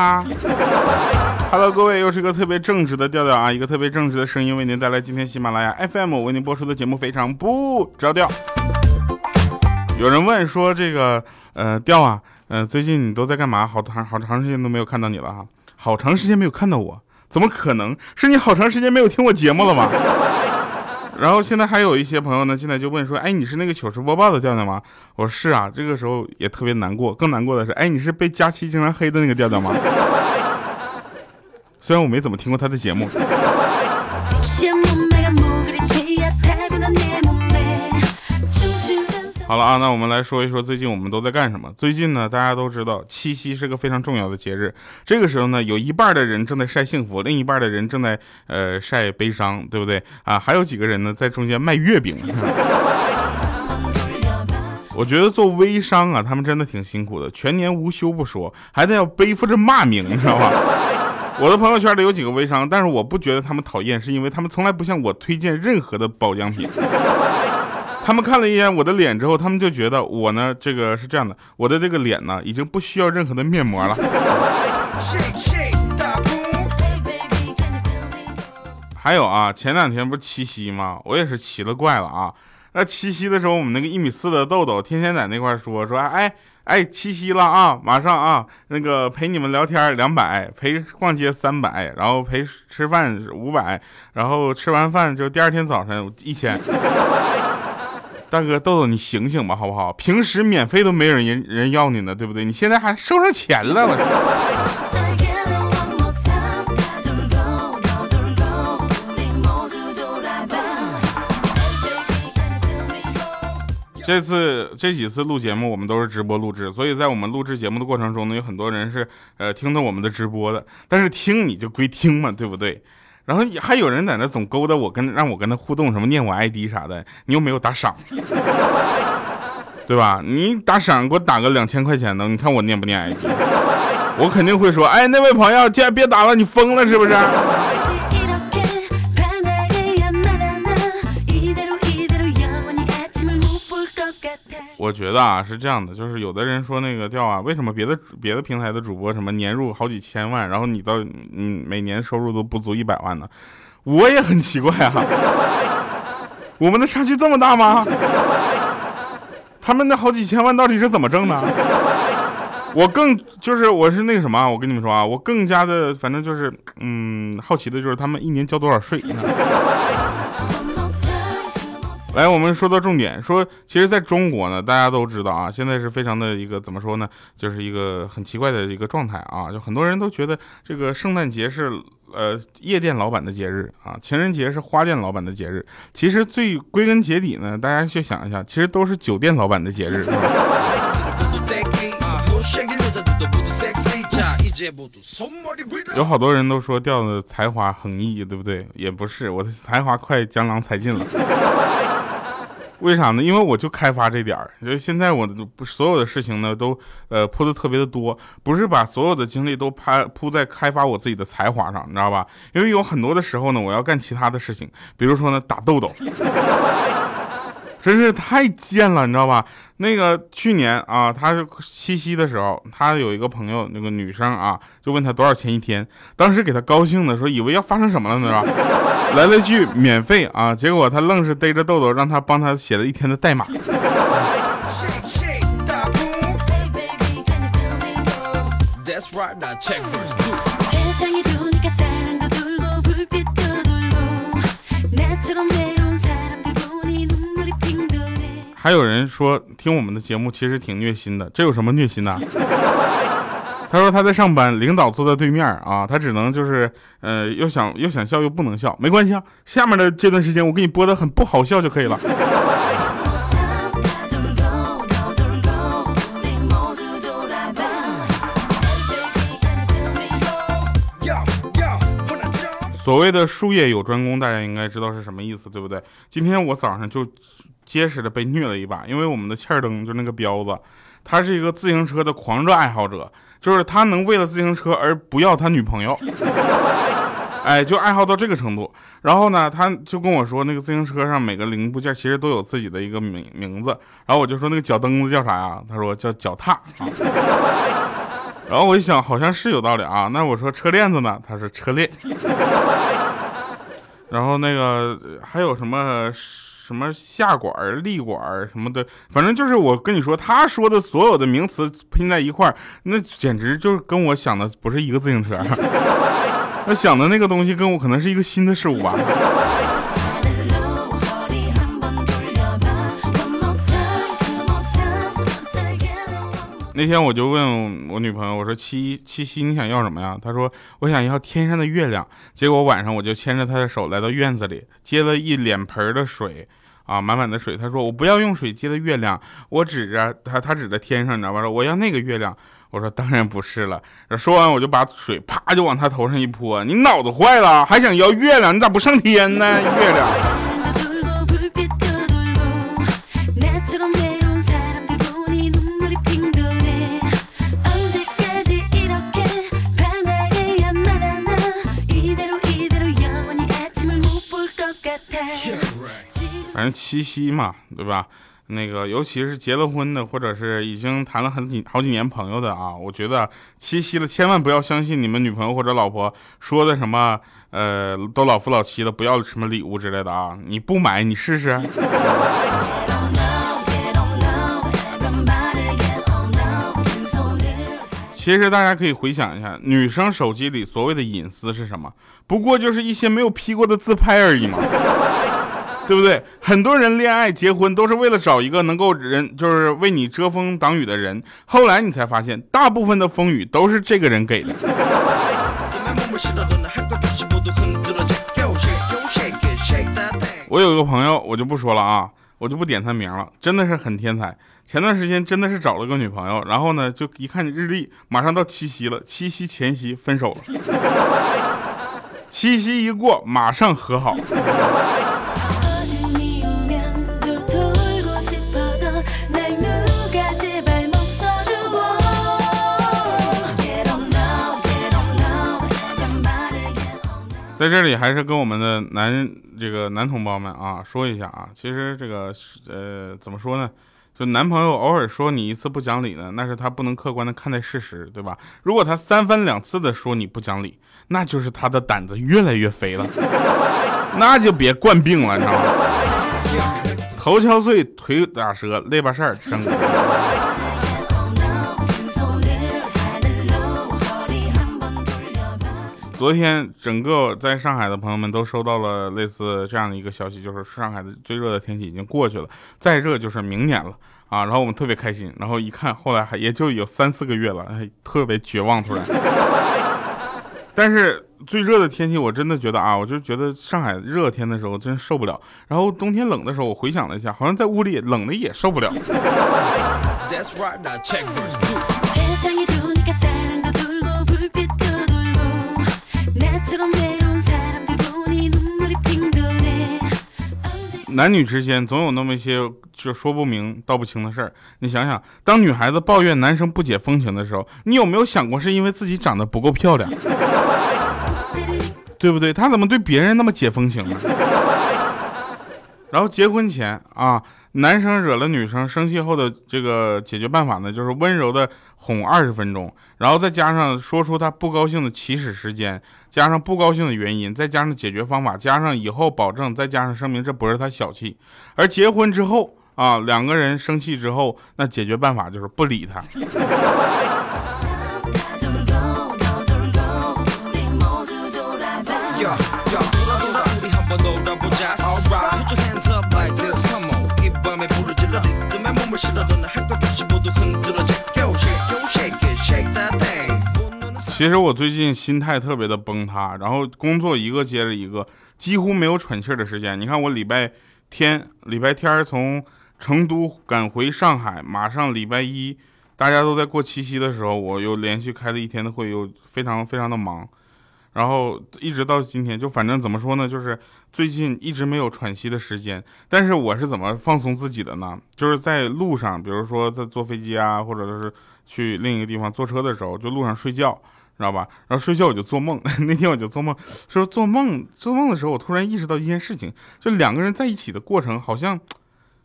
他。Hello，各位，又是一个特别正直的调调啊，一个特别正直的声音为您带来今天喜马拉雅 FM 为您播出的节目，非常不着调。有人问说这个呃调啊，呃最近你都在干嘛？好长好长时间都没有看到你了哈，好长时间没有看到我，怎么可能是你好长时间没有听我节目了吗？然后现在还有一些朋友呢，现在就问说，哎，你是那个糗事播报的调调吗？我说是啊，这个时候也特别难过，更难过的是，哎，你是被佳期经常黑的那个调调吗？虽然我没怎么听过他的节目。好了啊，那我们来说一说最近我们都在干什么。最近呢，大家都知道七夕是个非常重要的节日，这个时候呢，有一半的人正在晒幸福，另一半的人正在呃晒悲伤，对不对啊？还有几个人呢在中间卖月饼。我觉得做微商啊，他们真的挺辛苦的，全年无休不说，还得要背负着骂名，你知道吧？我的朋友圈里有几个微商，但是我不觉得他们讨厌，是因为他们从来不向我推荐任何的保养品。他们看了一眼我的脸之后，他们就觉得我呢，这个是这样的，我的这个脸呢，已经不需要任何的面膜了。还有啊，前两天不是七夕吗？我也是奇了怪了啊。那七夕的时候，我们那个一米四的豆豆天天在那块说说，哎哎，七夕了啊，马上啊，那个陪你们聊天两百，陪逛街三百，然后陪吃饭五百，然后吃完饭就第二天早晨一千。大哥豆豆，你醒醒吧，好不好？平时免费都没人人人要你呢，对不对？你现在还收上钱了，我。这次这几次录节目，我们都是直播录制，所以在我们录制节目的过程中呢，有很多人是呃听到我们的直播的，但是听你就归听嘛，对不对？然后还有人在那总勾搭我，跟让我跟他互动，什么念我 ID 啥的，你又没有打赏，对吧？你打赏给我打个两千块钱的，你看我念不念 ID？我肯定会说，哎，那位朋友，别别打了，你疯了是不是？我觉得啊是这样的，就是有的人说那个调啊，为什么别的别的平台的主播什么年入好几千万，然后你到嗯每年收入都不足一百万呢？我也很奇怪啊，我们的差距这么大吗？他们那好几千万到底是怎么挣的？我更就是我是那个什么，我跟你们说啊，我更加的反正就是嗯好奇的就是他们一年交多少税。来，我们说到重点，说其实在中国呢，大家都知道啊，现在是非常的一个怎么说呢，就是一个很奇怪的一个状态啊，就很多人都觉得这个圣诞节是呃夜店老板的节日啊，情人节是花店老板的节日，其实最归根结底呢，大家去想一下，其实都是酒店老板的节日。有好多人都说调子才华横溢，对不对？也不是，我的才华快江郎才尽了。为啥呢？因为我就开发这点儿，就现在我不所有的事情呢，都呃铺的特别的多，不是把所有的精力都拍铺在开发我自己的才华上，你知道吧？因为有很多的时候呢，我要干其他的事情，比如说呢，打豆豆。真是太贱了，你知道吧？那个去年啊，他是七夕的时候，他有一个朋友，那个女生啊，就问他多少钱一天。当时给他高兴的说，以为要发生什么了呢，是吧？来了句免费啊，结果他愣是逮着豆豆，让他帮他写了一天的代码。还有人说听我们的节目其实挺虐心的，这有什么虐心的？他说他在上班，领导坐在对面啊，他只能就是呃又想又想笑又不能笑，没关系啊，下面的这段时间我给你播的很不好笑就可以了。所谓的术业有专攻，大家应该知道是什么意思，对不对？今天我早上就。结实的被虐了一把，因为我们的欠儿灯就那个彪子，他是一个自行车的狂热爱好者，就是他能为了自行车而不要他女朋友，哎，就爱好到这个程度。然后呢，他就跟我说，那个自行车上每个零部件其实都有自己的一个名名字。然后我就说那个脚蹬子叫啥呀？他说叫脚踏。然后我一想，好像是有道理啊。那我说车链子呢？他说车链。然后那个还有什么什么下管、立管什么的，反正就是我跟你说，他说的所有的名词拼在一块儿，那简直就是跟我想的不是一个自行车。他想的那个东西跟我可能是一个新的事物吧。那天我就问我女朋友，我说七七夕你想要什么呀？她说我想要天上的月亮。结果晚上我就牵着她的手来到院子里，接了一脸盆的水，啊，满满的水。他说我不要用水接的月亮，我指着他，他指着天上，你知道吧？说我要那个月亮。我说当然不是了。说完我就把水啪就往他头上一泼。你脑子坏了？还想要月亮？你咋不上天呢？月亮。反正七夕嘛，对吧？那个尤其是结了婚的，或者是已经谈了很几好几年朋友的啊，我觉得七夕了，千万不要相信你们女朋友或者老婆说的什么，呃，都老夫老妻了，不要什么礼物之类的啊！你不买，你试试。其实大家可以回想一下，女生手机里所谓的隐私是什么？不过就是一些没有 P 过的自拍而已嘛。对不对？很多人恋爱结婚都是为了找一个能够人，就是为你遮风挡雨的人。后来你才发现，大部分的风雨都是这个人给的。我有一个朋友，我就不说了啊，我就不点他名了，真的是很天才。前段时间真的是找了个女朋友，然后呢，就一看日历，马上到七夕了，七夕前夕分手了，七夕一过，马上和好。在这里还是跟我们的男这个男同胞们啊说一下啊，其实这个呃怎么说呢？就男朋友偶尔说你一次不讲理呢，那是他不能客观的看待事实，对吧？如果他三番两次的说你不讲理，那就是他的胆子越来越肥了，那就别惯病了，你知道吗？头敲碎，腿打折，累把事儿。昨天，整个在上海的朋友们都收到了类似这样的一个消息，就是上海的最热的天气已经过去了，再热就是明年了啊！然后我们特别开心，然后一看，后来还也就有三四个月了，特别绝望突然。但是最热的天气，我真的觉得啊，我就觉得上海热天的时候真受不了，然后冬天冷的时候，我回想了一下，好像在屋里冷的也受不了。男女之间总有那么一些就说不明道不清的事儿。你想想，当女孩子抱怨男生不解风情的时候，你有没有想过是因为自己长得不够漂亮？对不对？他怎么对别人那么解风情呢？然后结婚前啊，男生惹了女生生气后的这个解决办法呢，就是温柔的哄二十分钟，然后再加上说出他不高兴的起始时间，加上不高兴的原因，再加上解决方法，加上以后保证，再加上声明这不是他小气。而结婚之后啊，两个人生气之后，那解决办法就是不理他。其实我最近心态特别的崩塌，然后工作一个接着一个，几乎没有喘气的时间。你看我礼拜天、礼拜天从成都赶回上海，马上礼拜一，大家都在过七夕的时候，我又连续开了一天的会，又非常非常的忙。然后一直到今天，就反正怎么说呢，就是最近一直没有喘息的时间。但是我是怎么放松自己的呢？就是在路上，比如说在坐飞机啊，或者是去另一个地方坐车的时候，就路上睡觉，知道吧？然后睡觉我就做梦。那天我就做梦，说做梦做梦的时候，我突然意识到一件事情，就两个人在一起的过程，好像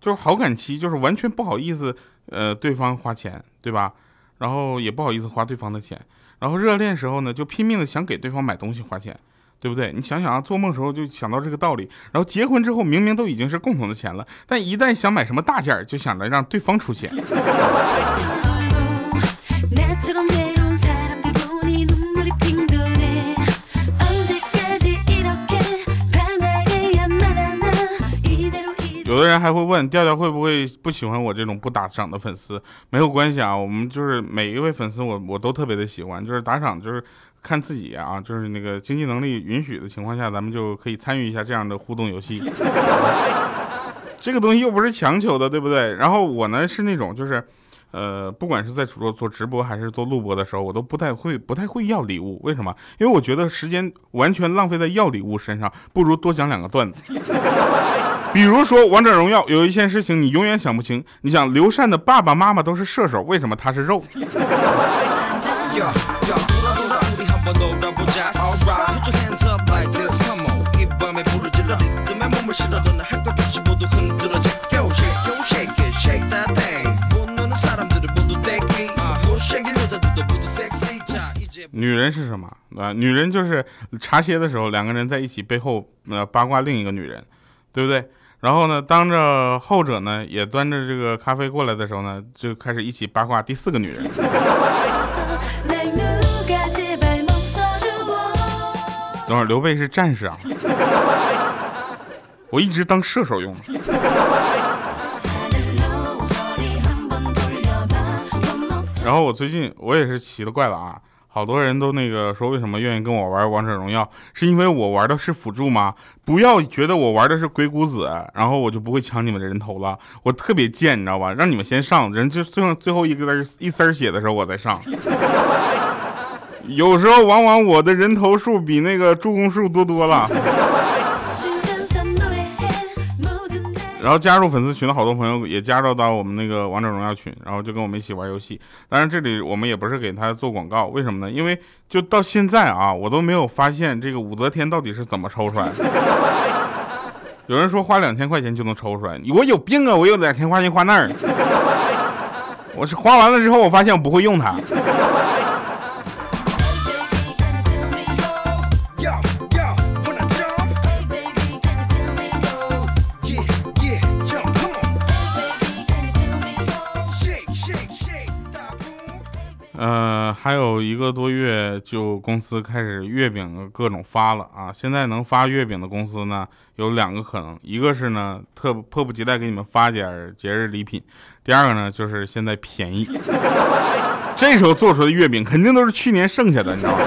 就是好感期，就是完全不好意思，呃，对方花钱，对吧？然后也不好意思花对方的钱，然后热恋时候呢，就拼命的想给对方买东西花钱，对不对？你想想啊，做梦时候就想到这个道理，然后结婚之后明明都已经是共同的钱了，但一旦想买什么大件儿，就想着让对方出钱。有的人还会问调调会不会不喜欢我这种不打赏的粉丝？没有关系啊，我们就是每一位粉丝，我我都特别的喜欢，就是打赏就是看自己啊，就是那个经济能力允许的情况下，咱们就可以参与一下这样的互动游戏。这个东西又不是强求的，对不对？然后我呢是那种就是。呃，不管是在做做直播还是做录播的时候，我都不太会不太会要礼物。为什么？因为我觉得时间完全浪费在要礼物身上，不如多讲两个段子。比如说王者荣耀有一件事情你永远想不清，你想刘禅的爸爸妈妈都是射手，为什么他是肉？女人是什么啊？女人就是茶歇的时候，两个人在一起背后呃八卦另一个女人，对不对？然后呢，当着后者呢也端着这个咖啡过来的时候呢，就开始一起八卦第四个女人。等会儿刘备是战士啊，我一直当射手用。然后我最近我也是奇了怪了啊。好多人都那个说，为什么愿意跟我玩王者荣耀？是因为我玩的是辅助吗？不要觉得我玩的是鬼谷子，然后我就不会抢你们的人头了。我特别贱，你知道吧？让你们先上，人就剩最后一个一丝血的时候我再上。有时候往往我的人头数比那个助攻数多多了。然后加入粉丝群的好多朋友也加入到我们那个王者荣耀群，然后就跟我们一起玩游戏。当然这里我们也不是给他做广告，为什么呢？因为就到现在啊，我都没有发现这个武则天到底是怎么抽出来的。有人说花两千块钱就能抽出来，我有病啊！我有两千块钱花那儿，我是花完了之后我发现我不会用它。还有一个多月就公司开始月饼各种发了啊！现在能发月饼的公司呢，有两个可能，一个是呢特迫不及待给你们发点节日礼品，第二个呢就是现在便宜，这时候做出的月饼肯定都是去年剩下的，你知道吗？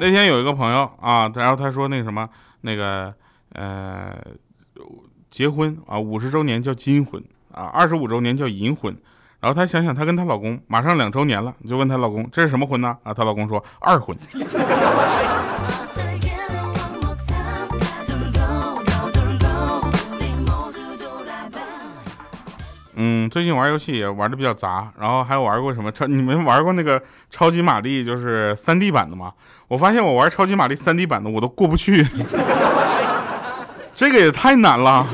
那天有一个朋友啊，然后他说那个什么那个呃结婚啊五十周年叫金婚。啊，二十五周年叫银婚，然后她想想，她跟她老公马上两周年了，就问她老公这是什么婚呢？啊，她老公说二婚。嗯，最近玩游戏也玩的比较杂，然后还有玩过什么超？你们玩过那个超级玛丽就是三 D 版的吗？我发现我玩超级玛丽三 D 版的我都过不去，这个也太难了。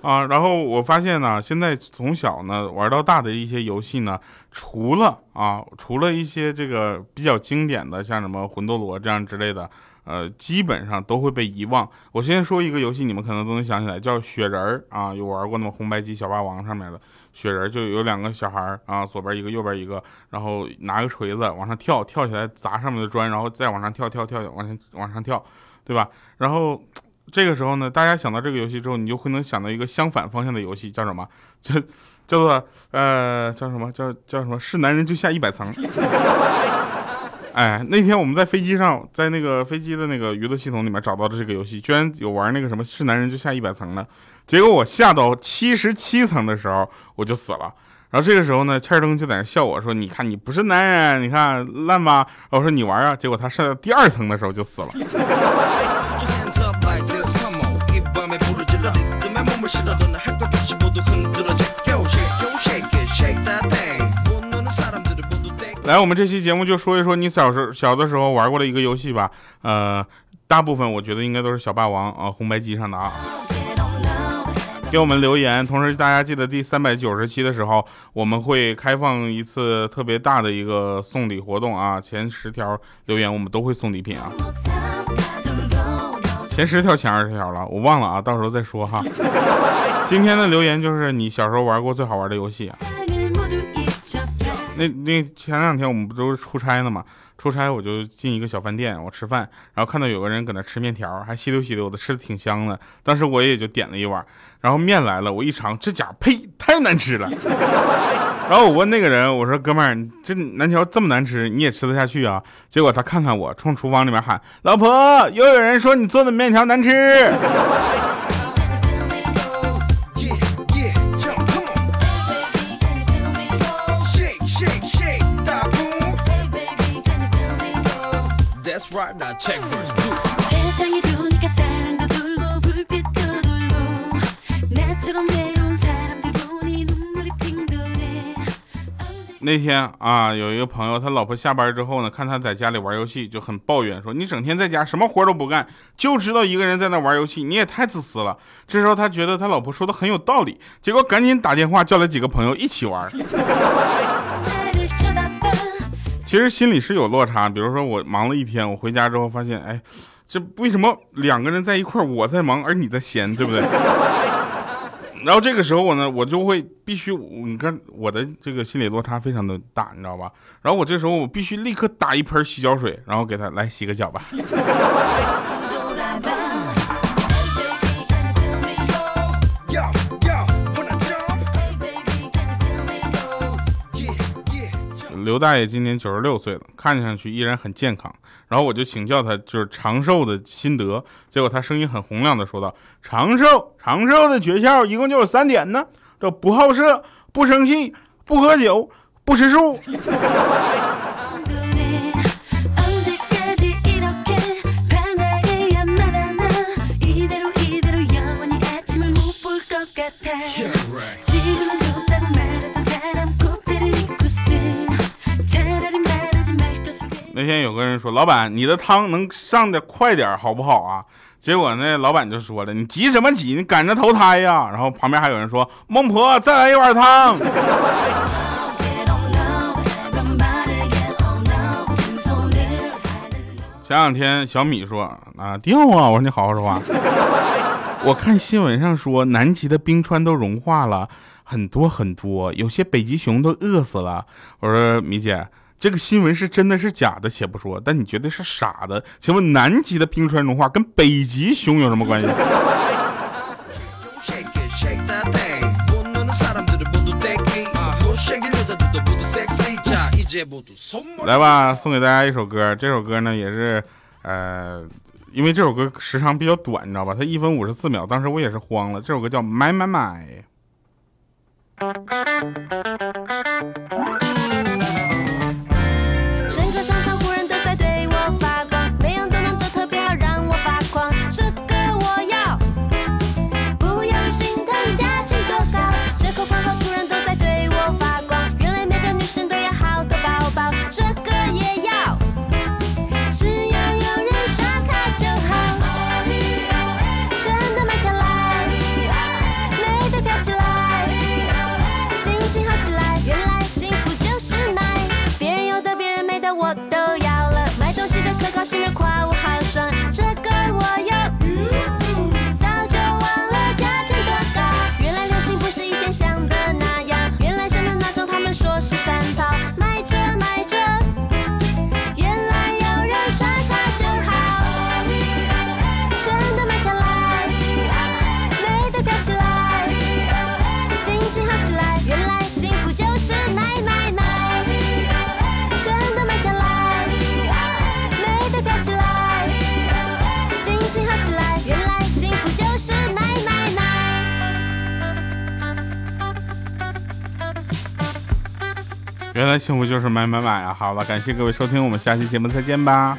啊，然后我发现呢，现在从小呢玩到大的一些游戏呢，除了啊，除了一些这个比较经典的，像什么魂斗罗这样之类的，呃，基本上都会被遗忘。我先说一个游戏，你们可能都能想起来，叫雪人儿啊，有玩过那么红白机小霸王上面的雪人，就有两个小孩儿啊，左边一个，右边一个，然后拿个锤子往上跳，跳起来砸上面的砖，然后再往上跳，跳跳往上往上跳，对吧？然后。这个时候呢，大家想到这个游戏之后，你就会能想到一个相反方向的游戏，叫什么？叫叫做呃，叫什么？叫叫什么？是男人就下一百层。哎，那天我们在飞机上，在那个飞机的那个娱乐系统里面找到的这个游戏，居然有玩那个什么是男人就下一百层的。结果我下到七十七层的时候，我就死了。然后这个时候呢，欠儿登就在那笑我说：“你看你不是男人，你看烂吧？”我说：“你玩啊。”结果他上到第二层的时候就死了。来，我们这期节目就说一说你小时小的时候玩过的一个游戏吧。呃，大部分我觉得应该都是小霸王啊，红白机上的啊。给我们留言。同时，大家记得第三百九十期的时候，我们会开放一次特别大的一个送礼活动啊！前十条留言我们都会送礼品啊！前十条前二十条了，我忘了啊，到时候再说哈。今天的留言就是你小时候玩过最好玩的游戏。那那前两天我们不都是出差呢嘛？出差我就进一个小饭店，我吃饭，然后看到有个人搁那吃面条，还吸溜吸溜的，吃的挺香的。当时我也就点了一碗，然后面来了，我一尝，这家呸，太难吃了。然后我问那个人，我说哥们儿，这面条这么难吃，你也吃得下去啊？结果他看看我，冲厨房里面喊：“老婆，又有人说你做的面条难吃。”那天啊，有一个朋友，他老婆下班之后呢，看他在家里玩游戏，就很抱怨说：“你整天在家什么活都不干，就知道一个人在那玩游戏，你也太自私了。”这时候他觉得他老婆说的很有道理，结果赶紧打电话叫来几个朋友一起玩。其实心里是有落差，比如说我忙了一天，我回家之后发现，哎，这为什么两个人在一块我在忙，而你在闲，对不对？然后这个时候我呢，我就会必须，你看我的这个心理落差非常的大，你知道吧？然后我这时候我必须立刻打一盆洗脚水，然后给他来洗个脚吧。刘大爷今年九十六岁了，看上去依然很健康。然后我就请教他，就是长寿的心得。结果他声音很洪亮的说道：“长寿，长寿的诀窍一共就有三点呢，这不好色，不生气，不喝酒，不吃素。”那天有个人说：“老板，你的汤能上的快点好不好啊？”结果那老板就说了：“你急什么急？你赶着投胎呀！”然后旁边还有人说：“孟婆，再来一碗汤。”前两天小米说：“啊掉啊！”我说：“你好好说话。”我看新闻上说，南极的冰川都融化了很多很多，有些北极熊都饿死了。我说：“米姐。”这个新闻是真的是假的，且不说，但你绝对是傻的。请问南极的冰川融化跟北极熊有什么关系？来吧，送给大家一首歌。这首歌呢也是，呃，因为这首歌时长比较短，你知道吧？它一分五十四秒，当时我也是慌了。这首歌叫《买买买》。原来幸福就是买买买啊！好了，感谢各位收听，我们下期节目再见吧。